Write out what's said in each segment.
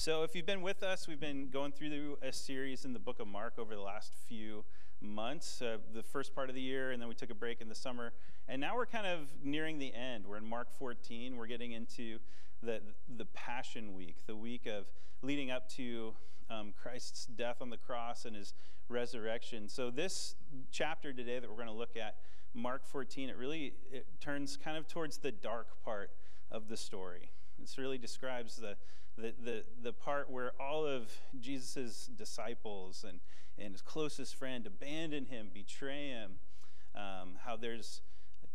So, if you've been with us, we've been going through a series in the book of Mark over the last few months, uh, the first part of the year, and then we took a break in the summer. And now we're kind of nearing the end. We're in Mark 14. We're getting into the, the Passion Week, the week of leading up to um, Christ's death on the cross and his resurrection. So, this chapter today that we're going to look at, Mark 14, it really it turns kind of towards the dark part of the story. This really describes the the, the, the part where all of Jesus' disciples and, and his closest friend abandon him, betray him, um, how there's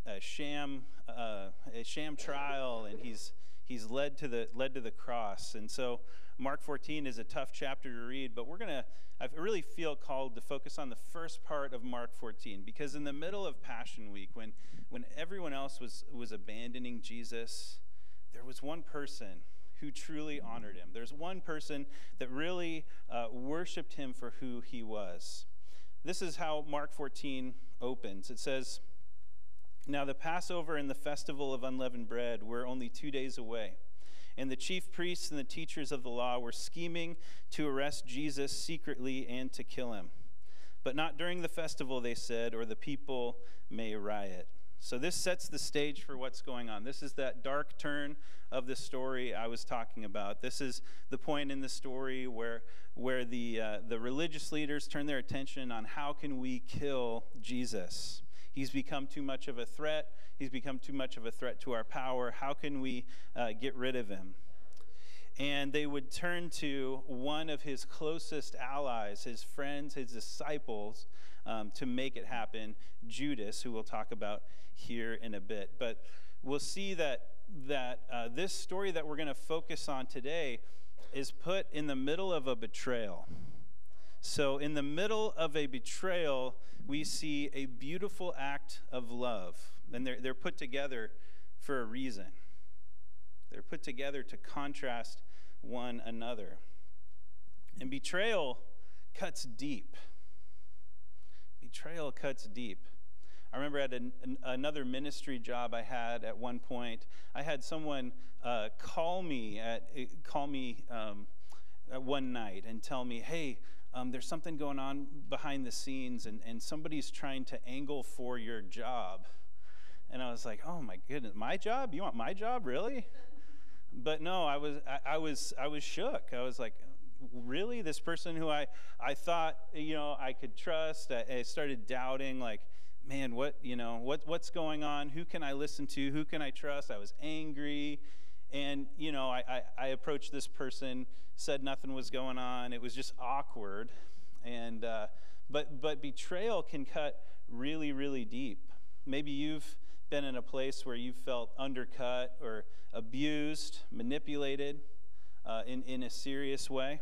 a sham, uh, a sham trial, and he's, he's led, to the, led to the cross. And so Mark 14 is a tough chapter to read, but we're going to, I really feel called to focus on the first part of Mark 14, because in the middle of Passion Week, when, when everyone else was, was abandoning Jesus, there was one person who truly honored him. There's one person that really uh, worshiped him for who he was. This is how Mark 14 opens. It says, Now the Passover and the festival of unleavened bread were only two days away. And the chief priests and the teachers of the law were scheming to arrest Jesus secretly and to kill him. But not during the festival, they said, or the people may riot. So, this sets the stage for what's going on. This is that dark turn of the story I was talking about. This is the point in the story where, where the, uh, the religious leaders turn their attention on how can we kill Jesus. He's become too much of a threat. He's become too much of a threat to our power. How can we uh, get rid of him? and they would turn to one of his closest allies, his friends, his disciples, um, to make it happen, Judas, who we'll talk about here in a bit. But we'll see that, that uh, this story that we're going to focus on today is put in the middle of a betrayal. So, in the middle of a betrayal, we see a beautiful act of love. And they're, they're put together for a reason. They're put together to contrast one another. And betrayal cuts deep. Betrayal cuts deep. I remember at an, an, another ministry job I had at one point, I had someone uh, call me at eh, call me um, one night and tell me, "Hey, um, there's something going on behind the scenes, and, and somebody's trying to angle for your job." And I was like, "Oh my goodness, my job? You want my job, really?" But no, I was I, I was I was shook. I was like, really this person who i i thought you know i could trust i, I started doubting like man, what, you know, what, what's going on? Who can I listen to? Who can I trust? I was angry. And, you know, I, I, I approached this person, said nothing was going on. It was just awkward. And, uh, but, but betrayal can cut really, really deep. Maybe you've been in a place where you felt undercut or abused, manipulated uh, in, in a serious way.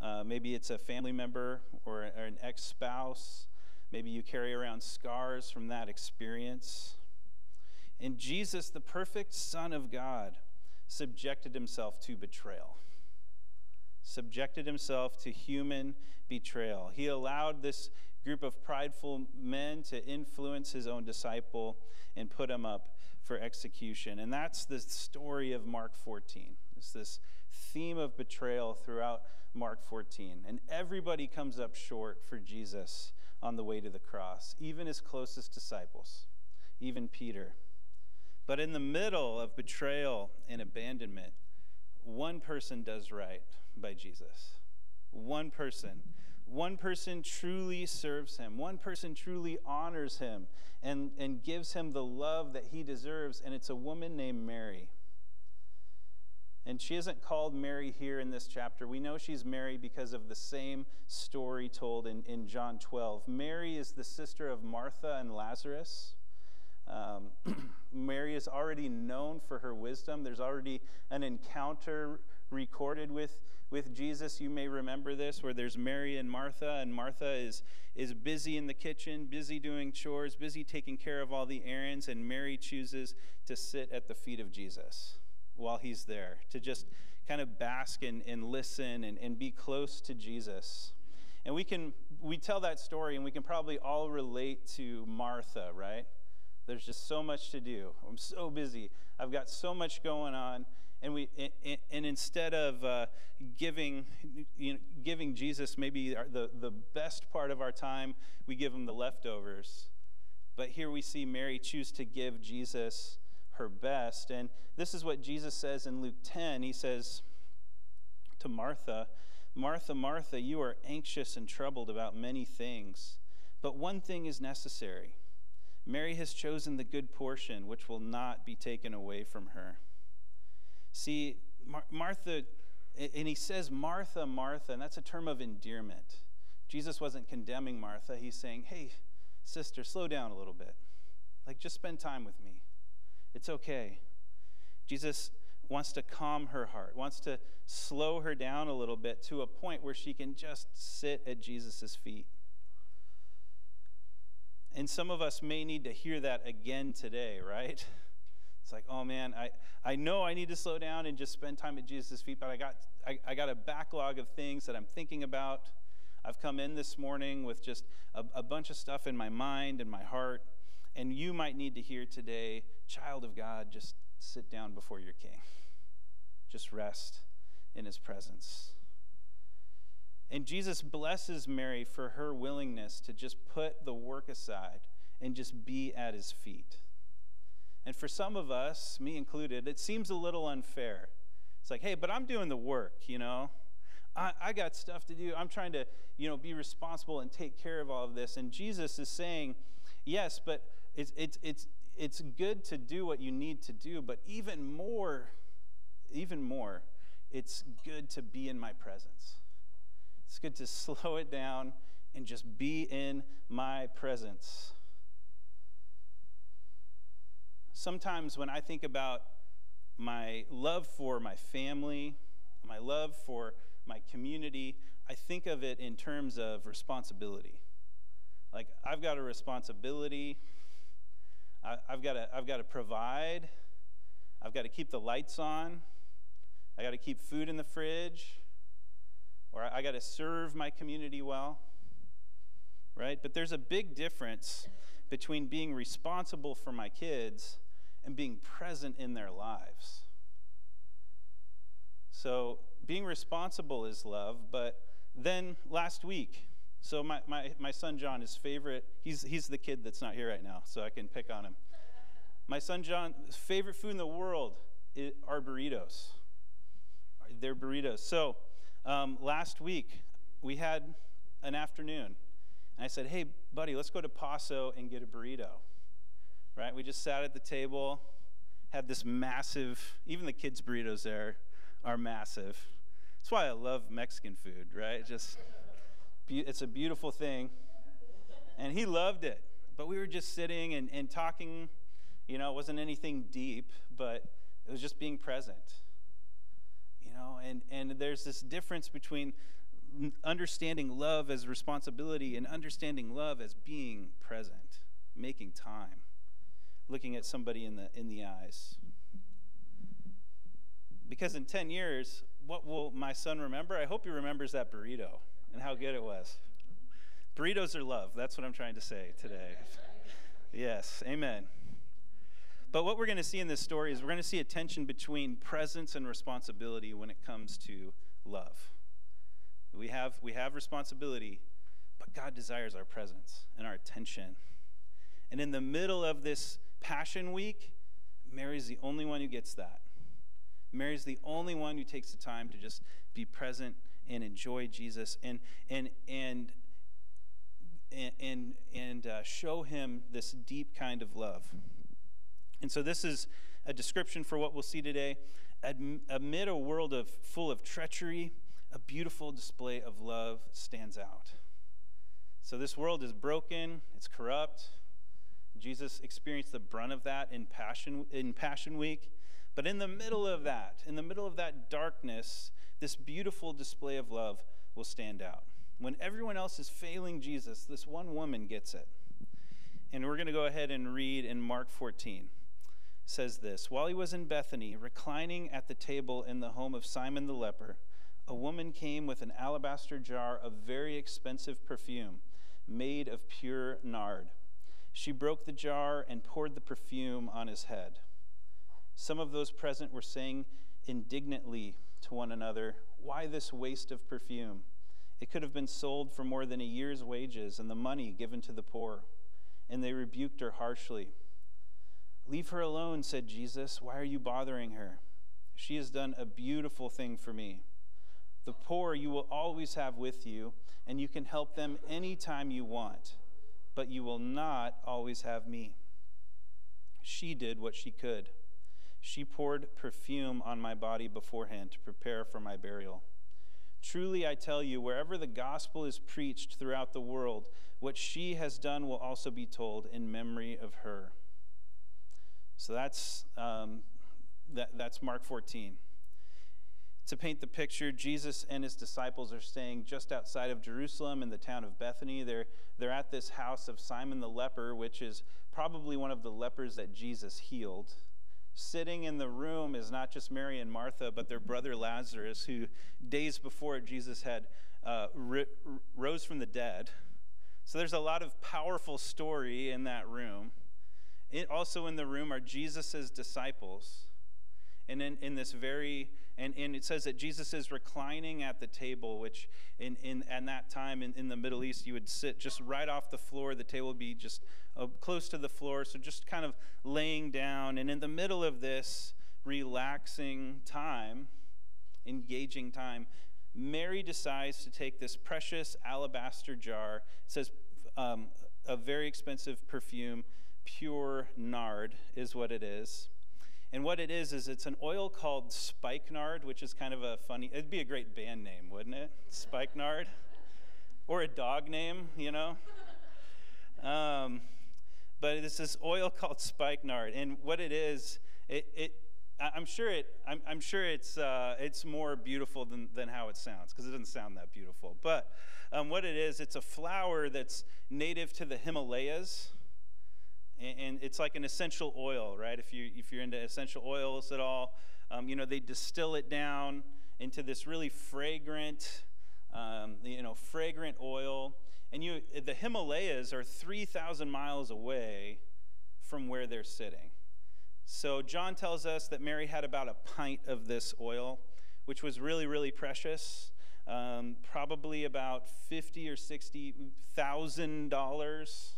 Uh, maybe it's a family member or, or an ex spouse Maybe you carry around scars from that experience. And Jesus, the perfect Son of God, subjected himself to betrayal, subjected himself to human betrayal. He allowed this group of prideful men to influence his own disciple and put him up for execution. And that's the story of Mark 14. This theme of betrayal throughout Mark 14. And everybody comes up short for Jesus on the way to the cross, even his closest disciples, even Peter. But in the middle of betrayal and abandonment, one person does right by Jesus. One person. One person truly serves him. One person truly honors him and, and gives him the love that he deserves. And it's a woman named Mary. And she isn't called Mary here in this chapter. We know she's Mary because of the same story told in, in John 12. Mary is the sister of Martha and Lazarus. Um, Mary is already known for her wisdom. There's already an encounter recorded with, with Jesus. You may remember this, where there's Mary and Martha, and Martha is, is busy in the kitchen, busy doing chores, busy taking care of all the errands, and Mary chooses to sit at the feet of Jesus while he's there, to just kind of bask and, and listen and, and be close to Jesus. And we can we tell that story and we can probably all relate to Martha, right? There's just so much to do. I'm so busy. I've got so much going on. and we and, and instead of uh, giving you know, giving Jesus maybe the the best part of our time, we give him the leftovers. But here we see Mary choose to give Jesus her best, and this is what Jesus says in Luke 10. He says to Martha, "Martha, Martha, you are anxious and troubled about many things, but one thing is necessary." Mary has chosen the good portion, which will not be taken away from her. See, Mar- Martha, and he says Martha, Martha, and that's a term of endearment. Jesus wasn't condemning Martha. He's saying, hey, sister, slow down a little bit. Like, just spend time with me. It's okay. Jesus wants to calm her heart, wants to slow her down a little bit to a point where she can just sit at Jesus' feet. And some of us may need to hear that again today, right? It's like, oh man, I, I know I need to slow down and just spend time at Jesus' feet, but I got, I, I got a backlog of things that I'm thinking about. I've come in this morning with just a, a bunch of stuff in my mind and my heart. And you might need to hear today, child of God, just sit down before your king. Just rest in his presence. And Jesus blesses Mary for her willingness to just put the work aside and just be at his feet. And for some of us, me included, it seems a little unfair. It's like, hey, but I'm doing the work, you know? I, I got stuff to do. I'm trying to, you know, be responsible and take care of all of this. And Jesus is saying, yes, but it's, it's, it's, it's good to do what you need to do, but even more, even more, it's good to be in my presence. It's good to slow it down and just be in my presence. Sometimes when I think about my love for my family, my love for my community, I think of it in terms of responsibility. Like, I've got a responsibility. I, have got to, I've got to provide. I've got to keep the lights on. I got to keep food in the fridge or I got to serve my community well, right? But there's a big difference between being responsible for my kids and being present in their lives. So, being responsible is love, but then last week, so my, my, my son John, his favorite, he's, he's the kid that's not here right now, so I can pick on him. My son John's favorite food in the world are burritos. They're burritos. So, um, last week, we had an afternoon, and I said, Hey, buddy, let's go to Paso and get a burrito. Right? We just sat at the table, had this massive, even the kids' burritos there are massive. That's why I love Mexican food, right? Just, it's a beautiful thing. And he loved it. But we were just sitting and, and talking. You know, it wasn't anything deep, but it was just being present You know, and, and there's this difference between understanding love as responsibility and understanding love as being present, making time, looking at somebody in the, in the eyes. Because in 10 years, what will my son remember? I hope he remembers that burrito and how good it was. Burritos are love. That's what I'm trying to say today. Yes, amen. But what we're going to see in this story is we're going to see a tension between presence and responsibility when it comes to love. We have, we have responsibility, but God desires our presence and our attention. And in the middle of this Passion Week, Mary's the only one who gets that. Mary's the only one who takes the time to just be present and enjoy Jesus and, and, and, and, and, uh, show him this deep kind of love. And so this is a description for what we'll see today. Amid a world of full of treachery, a beautiful display of love stands out. So this world is broken, it's corrupt. Jesus experienced the brunt of that in Passion in Passion Week. But in the middle of that, in the middle of that darkness, this beautiful display of love will stand out. When everyone else is failing Jesus, this one woman gets it. And we're going to go ahead and read in Mark 14 says this While he was in Bethany, reclining at the table in the home of Simon the leper, a woman came with an alabaster jar of very expensive perfume made of pure nard. She broke the jar and poured the perfume on his head. Some of those present were saying indignantly to one another, Why this waste of perfume? It could have been sold for more than a year's wages and the money given to the poor. And they rebuked her harshly. Leave her alone, said Jesus. Why are you bothering her? She has done a beautiful thing for me. The poor you will always have with you, and you can help them anytime you want, but you will not always have me. She did what she could. She poured perfume on my body beforehand to prepare for my burial. Truly, I tell you, wherever the gospel is preached throughout the world, what she has done will also be told in memory of her. So that's, um, that, that's Mark 14. To paint the picture, Jesus and his disciples are staying just outside of Jerusalem in the town of Bethany. They're, they're at this house of Simon the leper, which is probably one of the lepers that Jesus healed. Sitting in the room is not just Mary and Martha, but their brother Lazarus, who days before Jesus had uh, ri- rose from the dead. So there's a lot of powerful story in that room. It, also in the room are Jesus' disciples. And in, in this very, and, and it says that Jesus is reclining at the table, which in, in, in that time in, in the Middle East, you would sit just right off the floor. The table would be just uh, close to the floor, so just kind of laying down. And in the middle of this relaxing time, engaging time, Mary decides to take this precious alabaster jar. It says um, a very expensive perfume, pure nard is what it is. And what it is, is it's an oil called spikenard, which is kind of a funny, it'd be a great band name, wouldn't it? Spikenard. Or a dog name, you know? Um, but it's this oil called spikenard. And what it is, it, it I'm sure it. I'm, I'm sure it's uh, it's more beautiful than, than how it sounds because it doesn't sound that beautiful. But um, what it is, it's a flower that's native to the Himalayas, and, and, it's like an essential oil, right? If you if you're into essential oils at all, um, you know they distill it down into this really fragrant, um, you know, fragrant oil. And you, the Himalayas are 3,000 miles away from where they're sitting. So John tells us that Mary had about a pint of this oil, which was really, really precious. Um, probably about fifty or sixty thousand dollars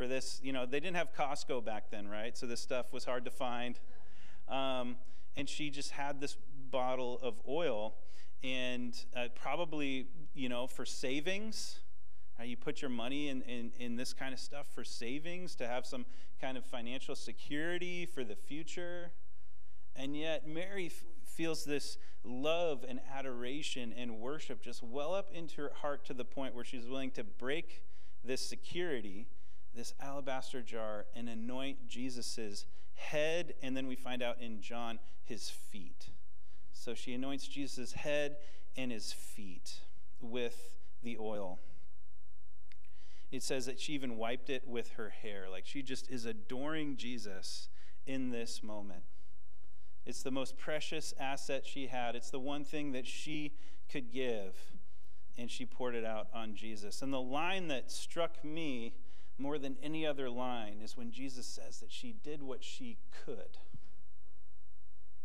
for this. You know, they didn't have Costco back then, right? So this stuff was hard to find. Um, and she just had this bottle of oil, and uh, probably, you know, for savings. You put your money in, in, in this kind of stuff for savings to have some kind of financial security for the future. And yet, Mary f- feels this love and adoration and worship just well up into her heart to the point where she's willing to break this security this alabaster jar and anoint Jesus's head, and then we find out in John his feet. So she anoints Jesus' head and his feet with the oil. It says that she even wiped it with her hair. Like she just is adoring Jesus in this moment. It's the most precious asset she had. It's the one thing that she could give, and she poured it out on Jesus. And the line that struck me more than any other line is when Jesus says that she did what she could.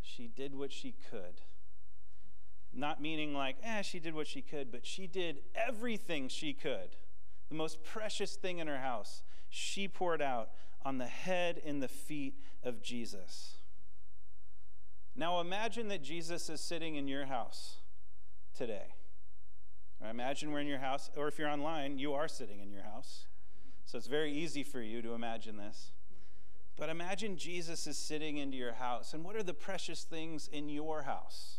She did what she could. Not meaning like, eh, she did what she could, but she did everything she could. The most precious thing in her house, she poured out on the head and the feet of Jesus. Now imagine that Jesus is sitting in your house today. Imagine we're in your house, or if you're online, you are sitting in your house. So it's very easy for you to imagine this. But imagine Jesus is sitting into your house. And what are the precious things in your house?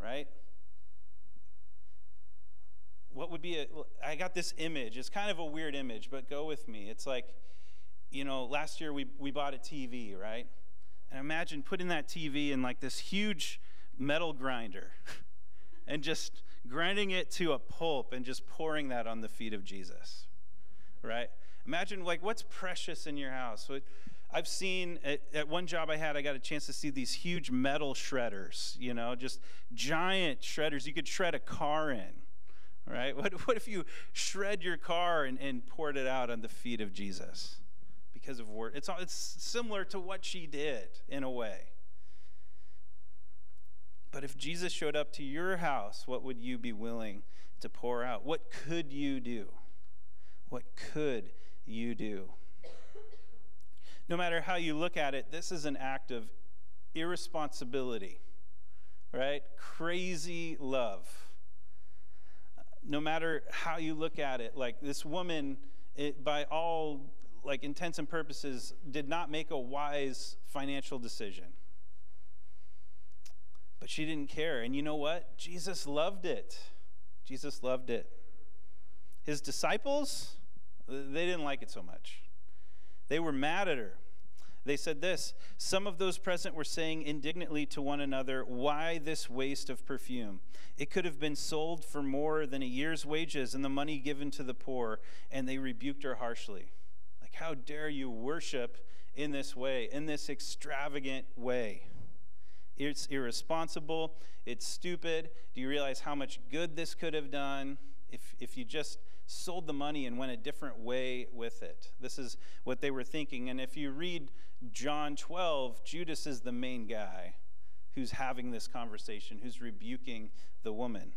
Right? What would be a. I got this image. It's kind of a weird image, but go with me. It's like, you know, last year we, we bought a TV, right? And imagine putting that TV in like this huge metal grinder and just grinding it to a pulp and just pouring that on the feet of Jesus, right? Imagine like what's precious in your house. I've seen at, at, one job I had, I got a chance to see these huge metal shredders, you know, just giant shredders you could shred a car in, right? What, what if you shred your car and, and poured it out on the feet of Jesus because of word? It's, all, it's similar to what she did in a way. But if Jesus showed up to your house, what would you be willing to pour out? What could you do? What could you do? No matter how you look at it, this is an act of irresponsibility, right? Crazy love. No matter how you look at it, like this woman, it, by all like intents and purposes, did not make a wise financial decision. But she didn't care. And you know what? Jesus loved it. Jesus loved it. His disciples, they didn't like it so much. They were mad at her. They said this Some of those present were saying indignantly to one another, Why this waste of perfume? It could have been sold for more than a year's wages and the money given to the poor. And they rebuked her harshly. Like, how dare you worship in this way, in this extravagant way? It's irresponsible. It's stupid. Do you realize how much good this could have done if, if you just sold the money and went a different way with it? This is what they were thinking. And if you read John 12, Judas is the main guy who's having this conversation, who's rebuking the woman.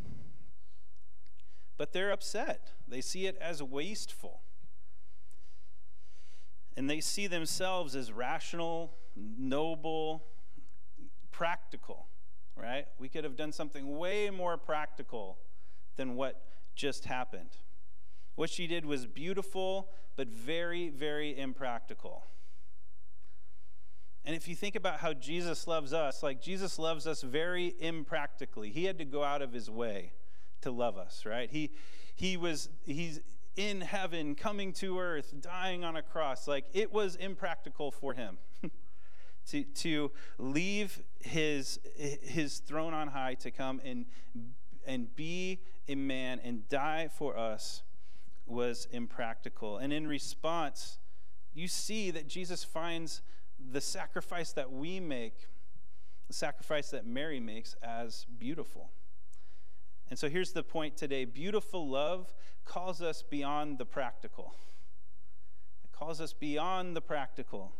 But they're upset. They see it as wasteful. And they see themselves as rational, noble, practical, right? We could have done something way more practical than what just happened. What she did was beautiful, but very, very impractical. And if you think about how Jesus loves us, like Jesus loves us very impractically. He had to go out of his way to love us, right? He he was he's in heaven coming to earth, dying on a cross. Like it was impractical for him to, to leave his, his throne on high to come and, and be a man and die for us was impractical. And in response, you see that Jesus finds the sacrifice that we make, the sacrifice that Mary makes, as beautiful. And so here's the point today beautiful love calls us beyond the practical. It calls us beyond the practical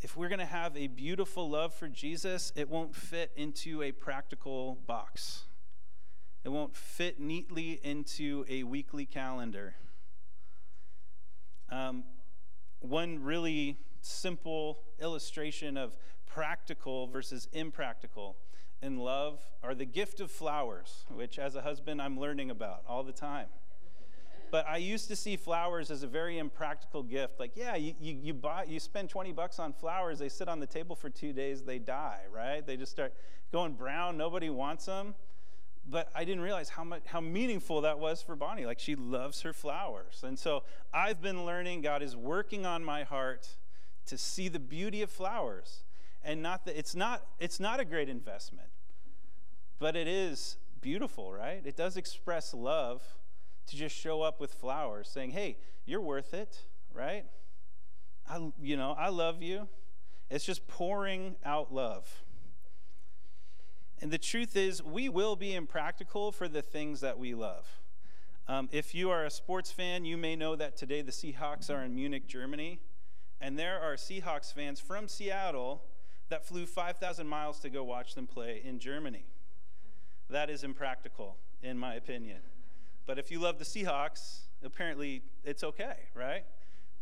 if we're going to have a beautiful love for Jesus, it won't fit into a practical box. It won't fit neatly into a weekly calendar. Um, one really simple illustration of practical versus impractical in love are the gift of flowers, which as a husband I'm learning about all the time but I used to see flowers as a very impractical gift. Like, yeah, you, you, you, buy, you spend 20 bucks on flowers, they sit on the table for two days, they die, right? They just start going brown, nobody wants them. But I didn't realize how much how meaningful that was for Bonnie. Like she loves her flowers. And so I've been learning God is working on my heart to see the beauty of flowers. And not that it's not it's not a great investment, but it is beautiful, right? It does express love to just show up with flowers saying, hey, you're worth it, right? I, you know, I love you. It's just pouring out love. And the truth is, we will be impractical for the things that we love. Um, if you are a sports fan, you may know that today the Seahawks are in Munich, Germany. And there are Seahawks fans from Seattle that flew 5,000 miles to go watch them play in Germany. That is impractical, in my opinion. But if you love the Seahawks, apparently it's okay, right?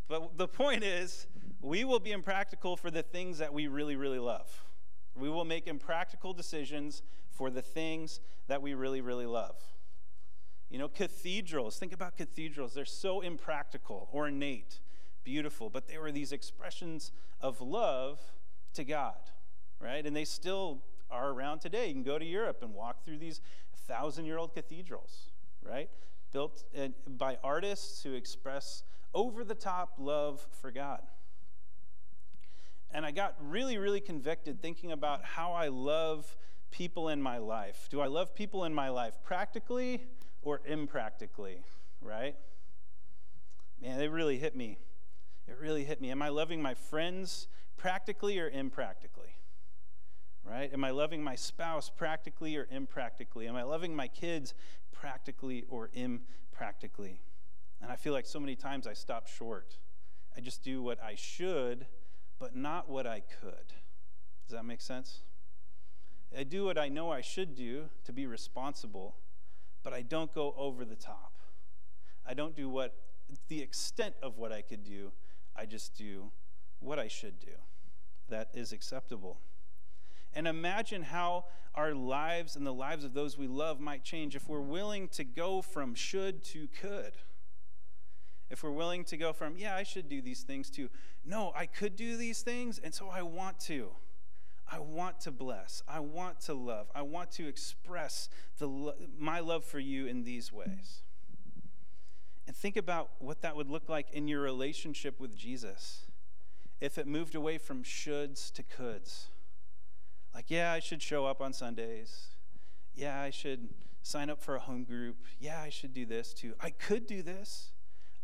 But the point is, we will be impractical for the things that we really, really love. We will make impractical decisions for the things that we really, really love. You know, cathedrals, think about cathedrals. They're so impractical, ornate, beautiful, but they were these expressions of love to God, right? And they still are around today. You can go to Europe and walk through these thousand year old cathedrals, right? Built uh, by artists who express over the top love for God. And I got really, really convicted thinking about how I love people in my life. Do I love people in my life practically or impractically, right? Man, it really hit me. It really hit me. Am I loving my friends practically or impractically? Right? Am I loving my spouse practically or impractically? Am I loving my kids practically or impractically. And I feel like so many times I stop short. I just do what I should, but not what I could. Does that make sense? I do what I know I should do to be responsible, but I don't go over the top. I don't do what the extent of what I could do. I just do what I should do. That is acceptable. And imagine how our lives and the lives of those we love might change if we're willing to go from should to could. If we're willing to go from, yeah, I should do these things, to, no, I could do these things, and so I want to. I want to bless. I want to love. I want to express the, my love for you in these ways. And think about what that would look like in your relationship with Jesus if it moved away from shoulds to coulds. Like, yeah, I should show up on Sundays. Yeah, I should sign up for a home group. Yeah, I should do this too. I could do this.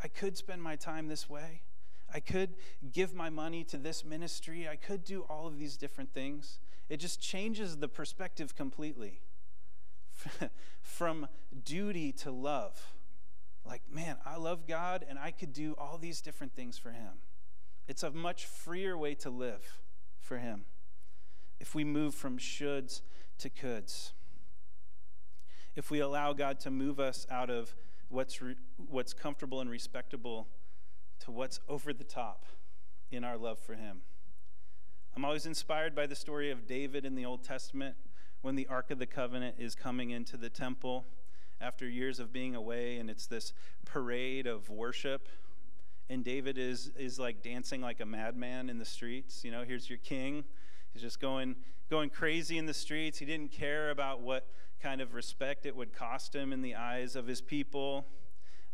I could spend my time this way. I could give my money to this ministry. I could do all of these different things. It just changes the perspective completely from duty to love. Like, man, I love God and I could do all these different things for Him. It's a much freer way to live for Him if we move from shoulds to coulds. If we allow God to move us out of what's, re- what's comfortable and respectable to what's over the top in our love for Him. I'm always inspired by the story of David in the Old Testament when the Ark of the Covenant is coming into the temple after years of being away, and it's this parade of worship. And David is, is like dancing like a madman in the streets. You know, here's your king. He's just going, going crazy in the streets. He didn't care about what kind of respect it would cost him in the eyes of his people.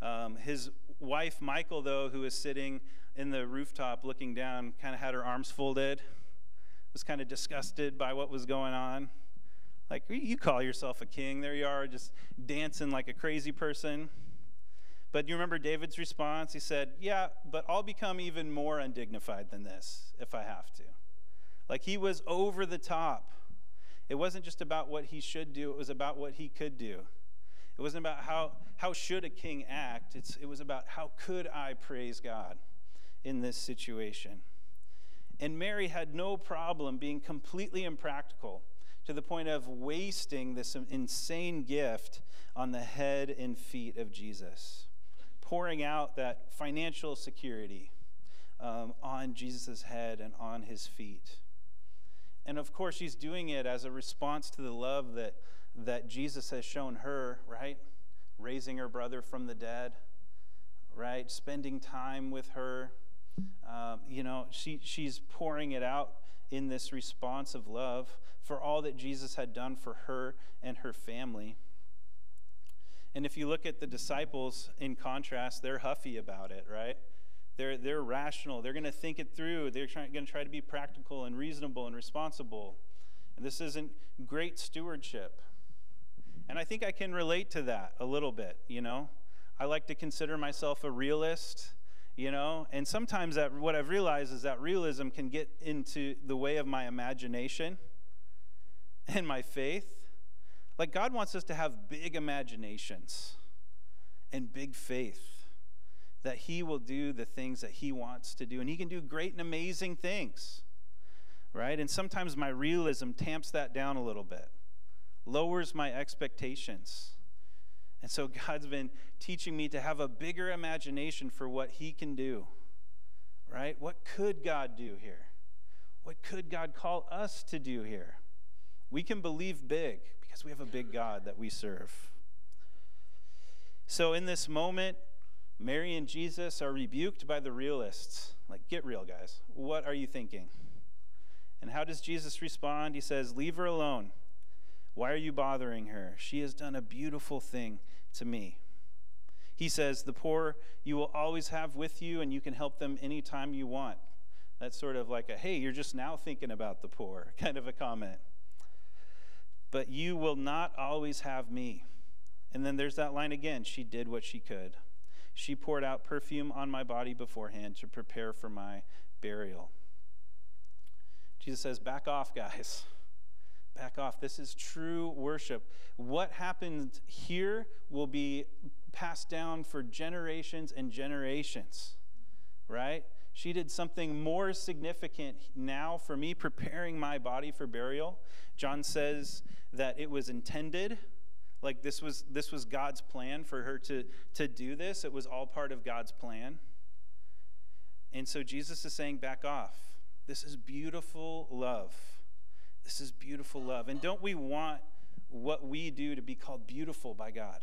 Um, his wife, Michal, though, who was sitting in the rooftop looking down, kind of had her arms folded, was kind of disgusted by what was going on. Like, you call yourself a king. There you are, just dancing like a crazy person. But you remember David's response? He said, Yeah, but I'll become even more undignified than this if I have to. Like, he was over the top. It wasn't just about what he should do, it was about what he could do. It wasn't about how, how should a king act. It's, it was about how could I praise God in this situation. And Mary had no problem being completely impractical to the point of wasting this insane gift on the head and feet of Jesus, pouring out that financial security um, on Jesus' head and on his feet. And of course, she's doing it as a response to the love that that Jesus has shown her, right? Raising her brother from the dead, right? Spending time with her. Um, you know, she, she's pouring it out in this response of love for all that Jesus had done for her and her family. And if you look at the disciples in contrast, they're huffy about it, right? They're, they're rational. They're going to think it through. They're going to try to be practical and reasonable and responsible. And this isn't great stewardship. And I think I can relate to that a little bit, you know? I like to consider myself a realist, you know? And sometimes that what I've realized is that realism can get into the way of my imagination and my faith. Like God wants us to have big imaginations and big faith that he will do the things that he wants to do and he can do great and amazing things. Right? And sometimes my realism tamps that down a little bit lowers my expectations. And so God's been teaching me to have a bigger imagination for what He can do, right? What could God do here? What could God call us to do here? We can believe big because we have a big God that we serve. So in this moment, Mary and Jesus are rebuked by the realists. Like, get real, guys. What are you thinking? And how does Jesus respond? He says, Leave her alone. Why are you bothering her? She has done a beautiful thing to me. He says, The poor you will always have with you, and you can help them anytime you want. That's sort of like a, hey, you're just now thinking about the poor kind of a comment. But you will not always have me. And then there's that line again she did what she could. She poured out perfume on my body beforehand to prepare for my burial. Jesus says, Back off, guys back off. This is true worship. What happened here will be passed down for generations and generations, right? She did something more significant now for me, preparing my body for burial. John says that it was intended, like this was this was God's plan for her to, to do this. It was all part of God's plan. And so Jesus is saying, back off. This is beautiful love. This is beautiful love. And don't we want what we do to be called beautiful by God?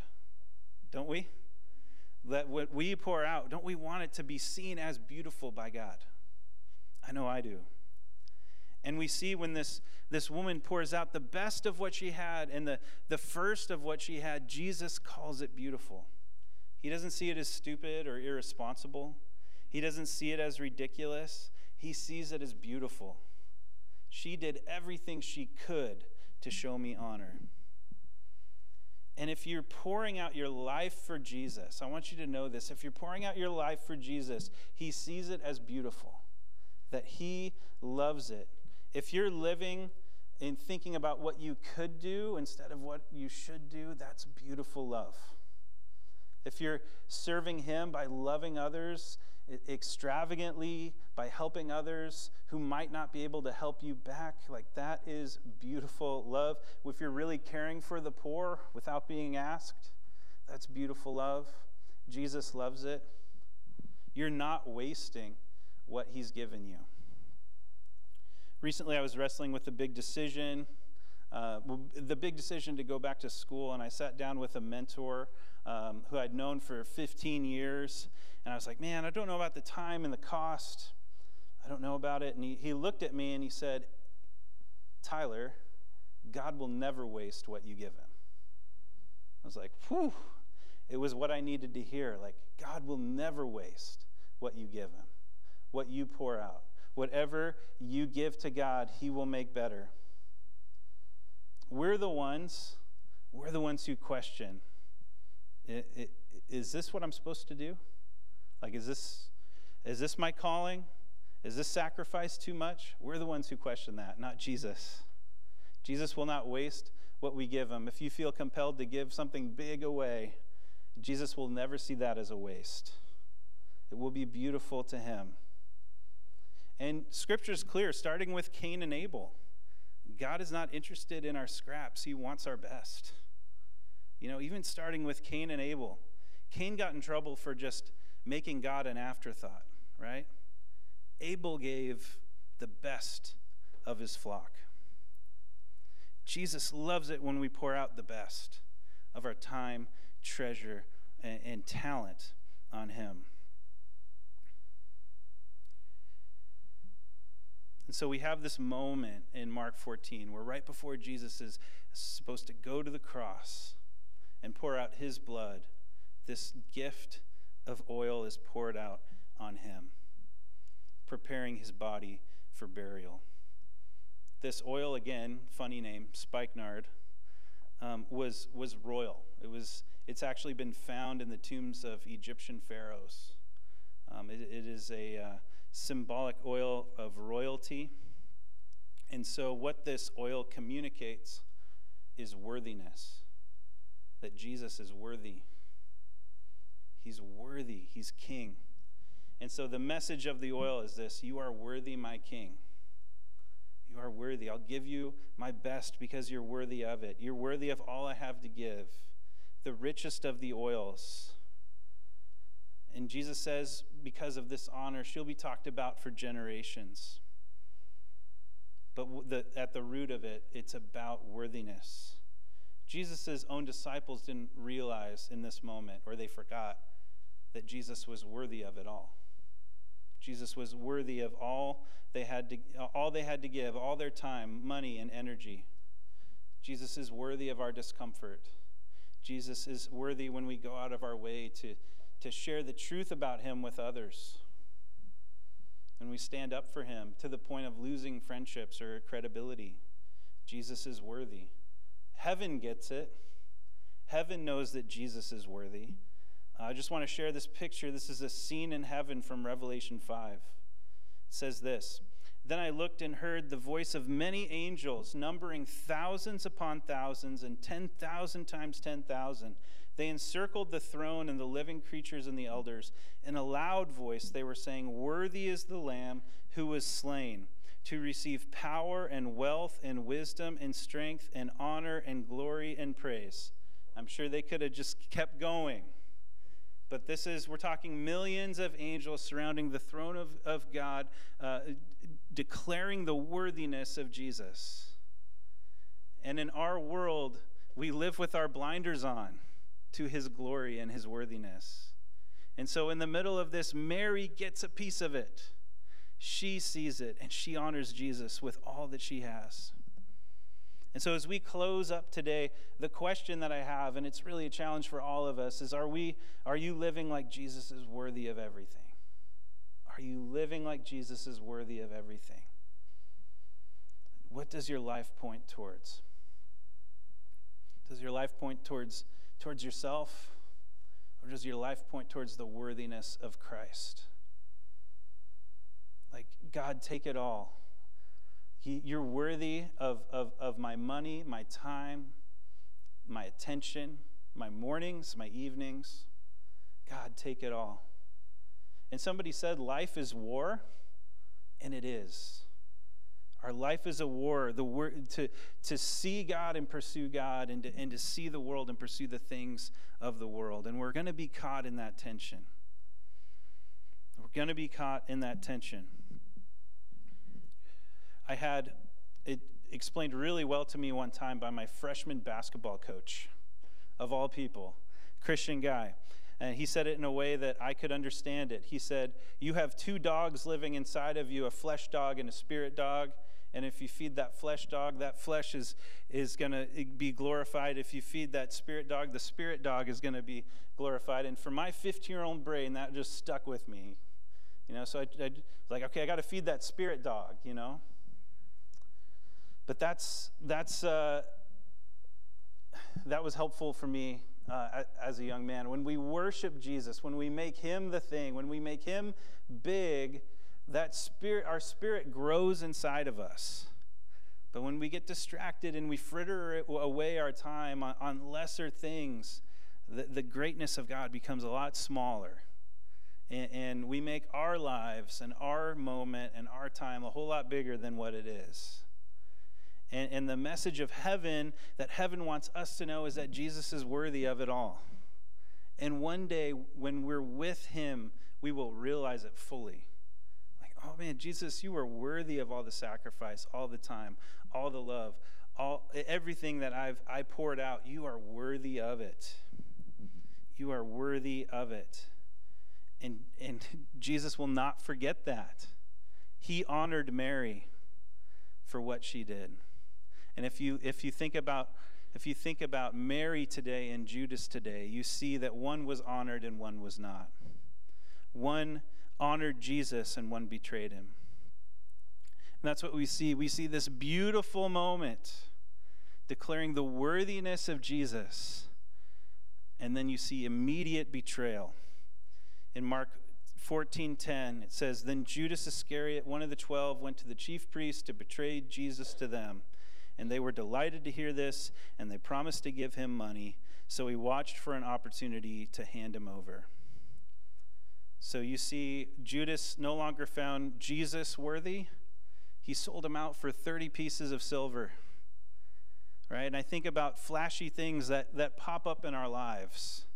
Don't we? That what we pour out, don't we want it to be seen as beautiful by God? I know I do. And we see when this, this woman pours out the best of what she had and the, the first of what she had, Jesus calls it beautiful. He doesn't see it as stupid or irresponsible, he doesn't see it as ridiculous. He sees it as beautiful. She did everything she could to show me honor. And if you're pouring out your life for Jesus, I want you to know this. If you're pouring out your life for Jesus, He sees it as beautiful, that He loves it. If you're living in thinking about what you could do instead of what you should do, that's beautiful love. If you're serving Him by loving others extravagantly by helping others who might not be able to help you back. Like that is beautiful love. If you're really caring for the poor without being asked, that's beautiful love. Jesus loves it. You're not wasting what he's given you. Recently, I was wrestling with a big decision. Uh, the big decision to go back to school, and I sat down with a mentor um, who I'd known for 15 years. And I was like, man, I don't know about the time and the cost. I don't know about it. And he, he looked at me and he said, Tyler, God will never waste what you give him. I was like, whew. It was what I needed to hear. Like, God will never waste what you give him, what you pour out. Whatever you give to God, he will make better. We're the ones, we're the ones who question is this what I'm supposed to do? Like, is this, is this my calling? Is this sacrifice too much? We're the ones who question that, not Jesus. Jesus will not waste what we give him. If you feel compelled to give something big away, Jesus will never see that as a waste. It will be beautiful to him. And scripture is clear, starting with Cain and Abel. God is not interested in our scraps, he wants our best. You know, even starting with Cain and Abel. Cain got in trouble for just making God an afterthought, right? Abel gave the best of his flock. Jesus loves it when we pour out the best of our time, treasure, and, and talent on him. And so we have this moment in Mark 14 where right before Jesus is supposed to go to the cross and pour out his blood, this gift of oil is poured out on him, preparing his body for burial. This oil, again, funny name, spikenard, um, was, was royal. It was, it's actually been found in the tombs of Egyptian pharaohs. Um, it, it is a uh, symbolic oil of royalty. And so, what this oil communicates is worthiness, that Jesus is worthy He's worthy. He's king. And so the message of the oil is this You are worthy, my king. You are worthy. I'll give you my best because you're worthy of it. You're worthy of all I have to give, the richest of the oils. And Jesus says, because of this honor, she'll be talked about for generations. But the, at the root of it, it's about worthiness. Jesus' own disciples didn't realize in this moment, or they forgot, that Jesus was worthy of it all. Jesus was worthy of all they had to all they had to give, all their time, money and energy. Jesus is worthy of our discomfort. Jesus is worthy when we go out of our way to, to share the truth about him with others. And we stand up for him to the point of losing friendships or credibility. Jesus is worthy. Heaven gets it. Heaven knows that Jesus is worthy. Uh, I just want to share this picture. This is a scene in heaven from Revelation 5. It says this Then I looked and heard the voice of many angels, numbering thousands upon thousands and 10,000 times 10,000. They encircled the throne and the living creatures and the elders. In a loud voice, they were saying, Worthy is the Lamb who was slain to receive power and wealth and wisdom and strength and honor and glory and praise. I'm sure they could have just kept going. But this is, we're talking millions of angels surrounding the throne of, of God, uh, declaring the worthiness of Jesus. And in our world, we live with our blinders on to his glory and his worthiness. And so, in the middle of this, Mary gets a piece of it. She sees it and she honors Jesus with all that she has. And so, as we close up today, the question that I have, and it's really a challenge for all of us, is are, we, are you living like Jesus is worthy of everything? Are you living like Jesus is worthy of everything? What does your life point towards? Does your life point towards, towards yourself? Or does your life point towards the worthiness of Christ? Like, God, take it all. He, you're worthy of, of, of my money, my time, my attention, my mornings, my evenings. God, take it all. And somebody said, Life is war, and it is. Our life is a war. The word, to, to see God and pursue God, and to, and to see the world and pursue the things of the world. And we're going to be caught in that tension. We're going to be caught in that tension. I had it explained really well to me one time by my freshman basketball coach, of all people, Christian guy. And he said it in a way that I could understand it. He said, You have two dogs living inside of you a flesh dog and a spirit dog. And if you feed that flesh dog, that flesh is, is going to eh, be glorified. If you feed that spirit dog, the spirit dog is going to be glorified. And for my 15 year old brain, that just stuck with me. You know, so I, I was like, okay, I got to feed that spirit dog, you know? But that's, that's, uh, that was helpful for me uh, as a young man. When we worship Jesus, when we make him the thing, when we make him big, that spirit, our spirit grows inside of us. But when we get distracted and we fritter away our time on, on lesser things, the, the, greatness of God becomes a lot smaller. And, and we make our lives and our moment and our time a whole lot bigger than what it is. And, and the message of heaven that heaven wants us to know is that Jesus is worthy of it all. And one day, when we're with him, we will realize it fully. Like, oh man, Jesus, you are worthy of all the sacrifice, all the time, all the love, all everything that I've I poured out. You are worthy of it. You are worthy of it. And and Jesus will not forget that. He honored Mary for what she did. And if you if you think about if you think about Mary today and Judas today, you see that one was honored and one was not. One honored Jesus and one betrayed him. And that's what we see. We see this beautiful moment declaring the worthiness of Jesus. And then you see immediate betrayal. In Mark 14:10 it says then Judas Iscariot one of the 12 went to the chief priests to betray Jesus to them and they were delighted to hear this, and they promised to give him money. So he watched for an opportunity to hand him over. So you see, Judas no longer found Jesus worthy. He sold him out for 30 pieces of silver. Right? And I think about flashy things that, that pop up in our lives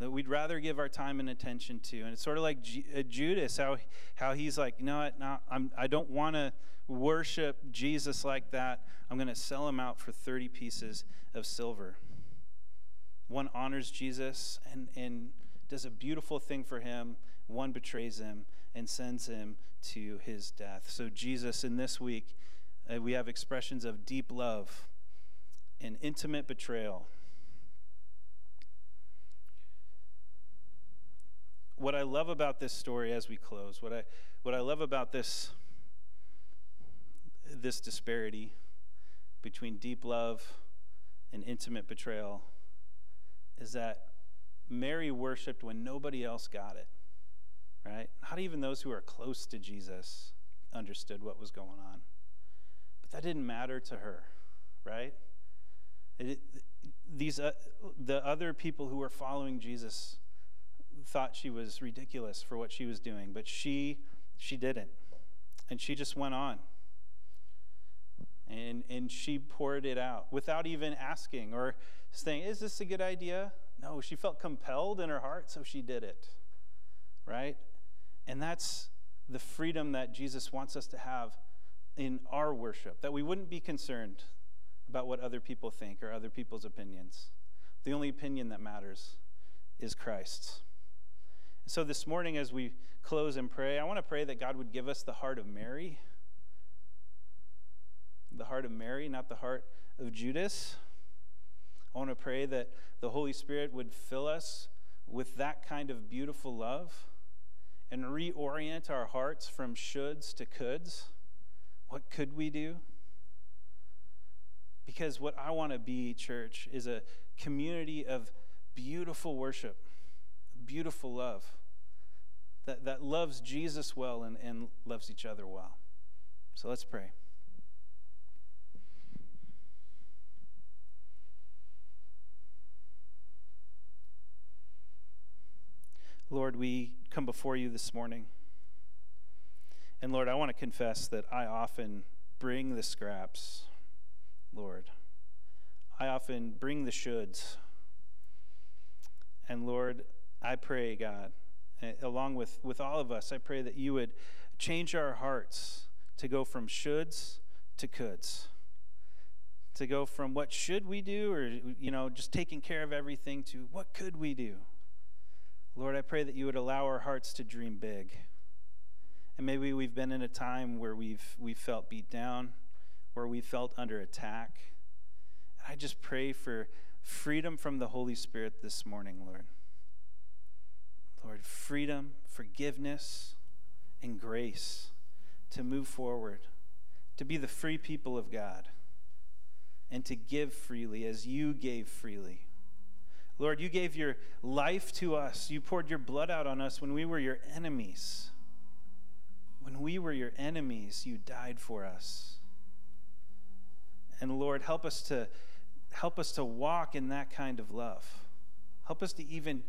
that we'd rather give our time and attention to. And it's sort of like G- uh, Judas, how, how he's like, know what, no, I'm, I don't want to worship Jesus like that. I'm going to sell him out for 30 pieces of silver. One honors Jesus and, and does a beautiful thing for him, one betrays him and sends him to his death. So, Jesus, in this week, uh, we have expressions of deep love and intimate betrayal. What I love about this story as we close, what I, what I love about this, this disparity between deep love and intimate betrayal is that Mary worshiped when nobody else got it, right? Not even those who are close to Jesus understood what was going on. But that didn't matter to her, right? It, these uh, the other people who were following Jesus thought she was ridiculous for what she was doing, but she she didn't. And she just went on. And and she poured it out without even asking or saying, "Is this a good idea?" No, she felt compelled in her heart, so she did it. Right? And that's the freedom that Jesus wants us to have in our worship, that we wouldn't be concerned about what other people think or other people's opinions. The only opinion that matters is Christ's. So this morning, as we close and pray, I want to pray that God would give us the heart of Mary. The heart of Mary, not the heart of Judas. I want to pray that the Holy Spirit would fill us with that kind of beautiful love and reorient our hearts from shoulds to coulds. What could we do? Because what I want to be, church, is a community of beautiful worship, beautiful love that, that loves Jesus well and, and loves each other well. So let's pray. Lord, we come before you this morning. And Lord, I want to confess that I often bring the scraps. Lord. I often bring the shoulds. And Lord, I pray, God, along with, with all of us, I pray that you would change our hearts to go from shoulds to coulds. To go from what should we do, or, you know, just taking care of everything, to what could we do? Lord, I pray that you would allow our hearts to dream big. And maybe we've been in a time where we've, we've felt beat down where we felt under attack. And I just pray for freedom from the Holy Spirit this morning, Lord. Lord, freedom, forgiveness, and grace to move forward, to be the free people of God, and to give freely as you gave freely. Lord, you gave your life to us. You poured your blood out on us when we were your enemies. When we were your enemies, you died for us. And Lord, help us to help us to walk in that kind of love. Help us to even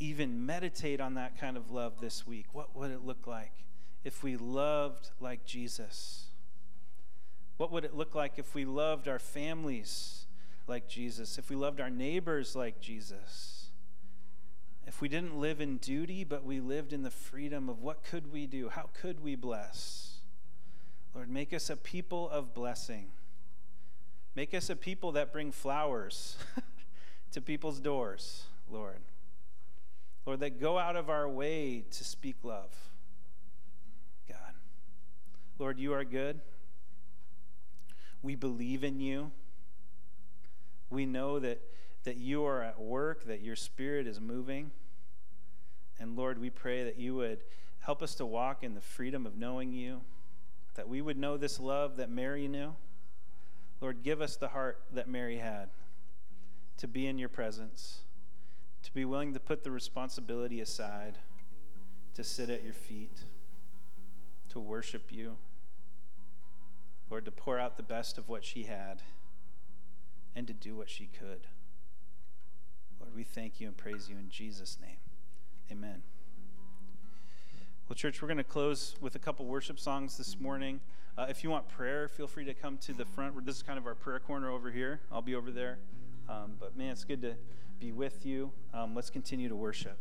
even meditate on that kind of love this week. What would it look like if we loved like Jesus? What would it look like if we loved our families like Jesus? If we loved our neighbors like Jesus? If we didn't live in duty, but we lived in the freedom of what could we do? How could we bless? Lord, make us a people of blessing. Make us a people that bring flowers to people's doors, Lord. Lord, that go out of our way to speak love. God. Lord, you are good. We believe in you. We know that, that you are at work, that your spirit is moving. And Lord, we pray that you would help us to walk in the freedom of knowing you, that we would know this love that Mary knew Lord, give us the heart that Mary had to be in your presence, to be willing to put the responsibility aside, to sit at your feet, to worship you. Lord, to pour out the best of what she had and to do what she could. Lord, we thank you and praise you in Jesus' name. Amen. Well, church, we're going to close with a couple worship songs this morning. Uh, if you want prayer, feel free to come to the front. This is kind of our prayer corner over here. I'll be over there. Um, but man, it's good to be with you. Um, let's continue to worship.